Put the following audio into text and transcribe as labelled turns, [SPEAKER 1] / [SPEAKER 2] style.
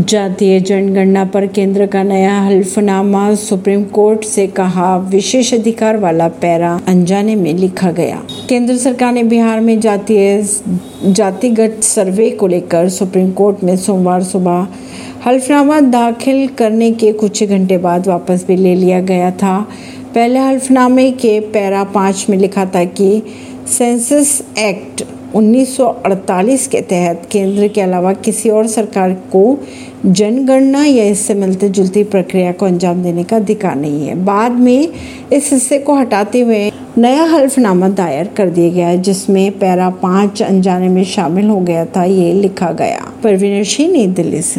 [SPEAKER 1] जातीय जनगणना पर केंद्र का नया हल्फनामा सुप्रीम कोर्ट से कहा, विशेष अधिकार वाला पैरा अनजाने में लिखा गया। केंद्र सरकार ने बिहार में जातीय, जातिगत सर्वे को लेकर सुप्रीम कोर्ट में सोमवार सुबह हल्फनामा दाखिल करने के कुछ घंटे बाद वापस भी ले लिया गया था। पहले हल्फनामे के पैरा पाँच में लिखा था कि सेंसस एक्ट 1948 के तहत केंद्र के अलावा किसी और सरकार को जनगणना या इससे मिलते जुलती प्रक्रिया को अंजाम देने का अधिकार नहीं है। बाद में इस हिस्से को हटाते हुए नया हल्फनामा दायर कर दिया गया जिसमें पैरा पाँच अनजाने में शामिल हो गया था, ये लिखा गया। परवीन सिंह, नई दिल्ली से।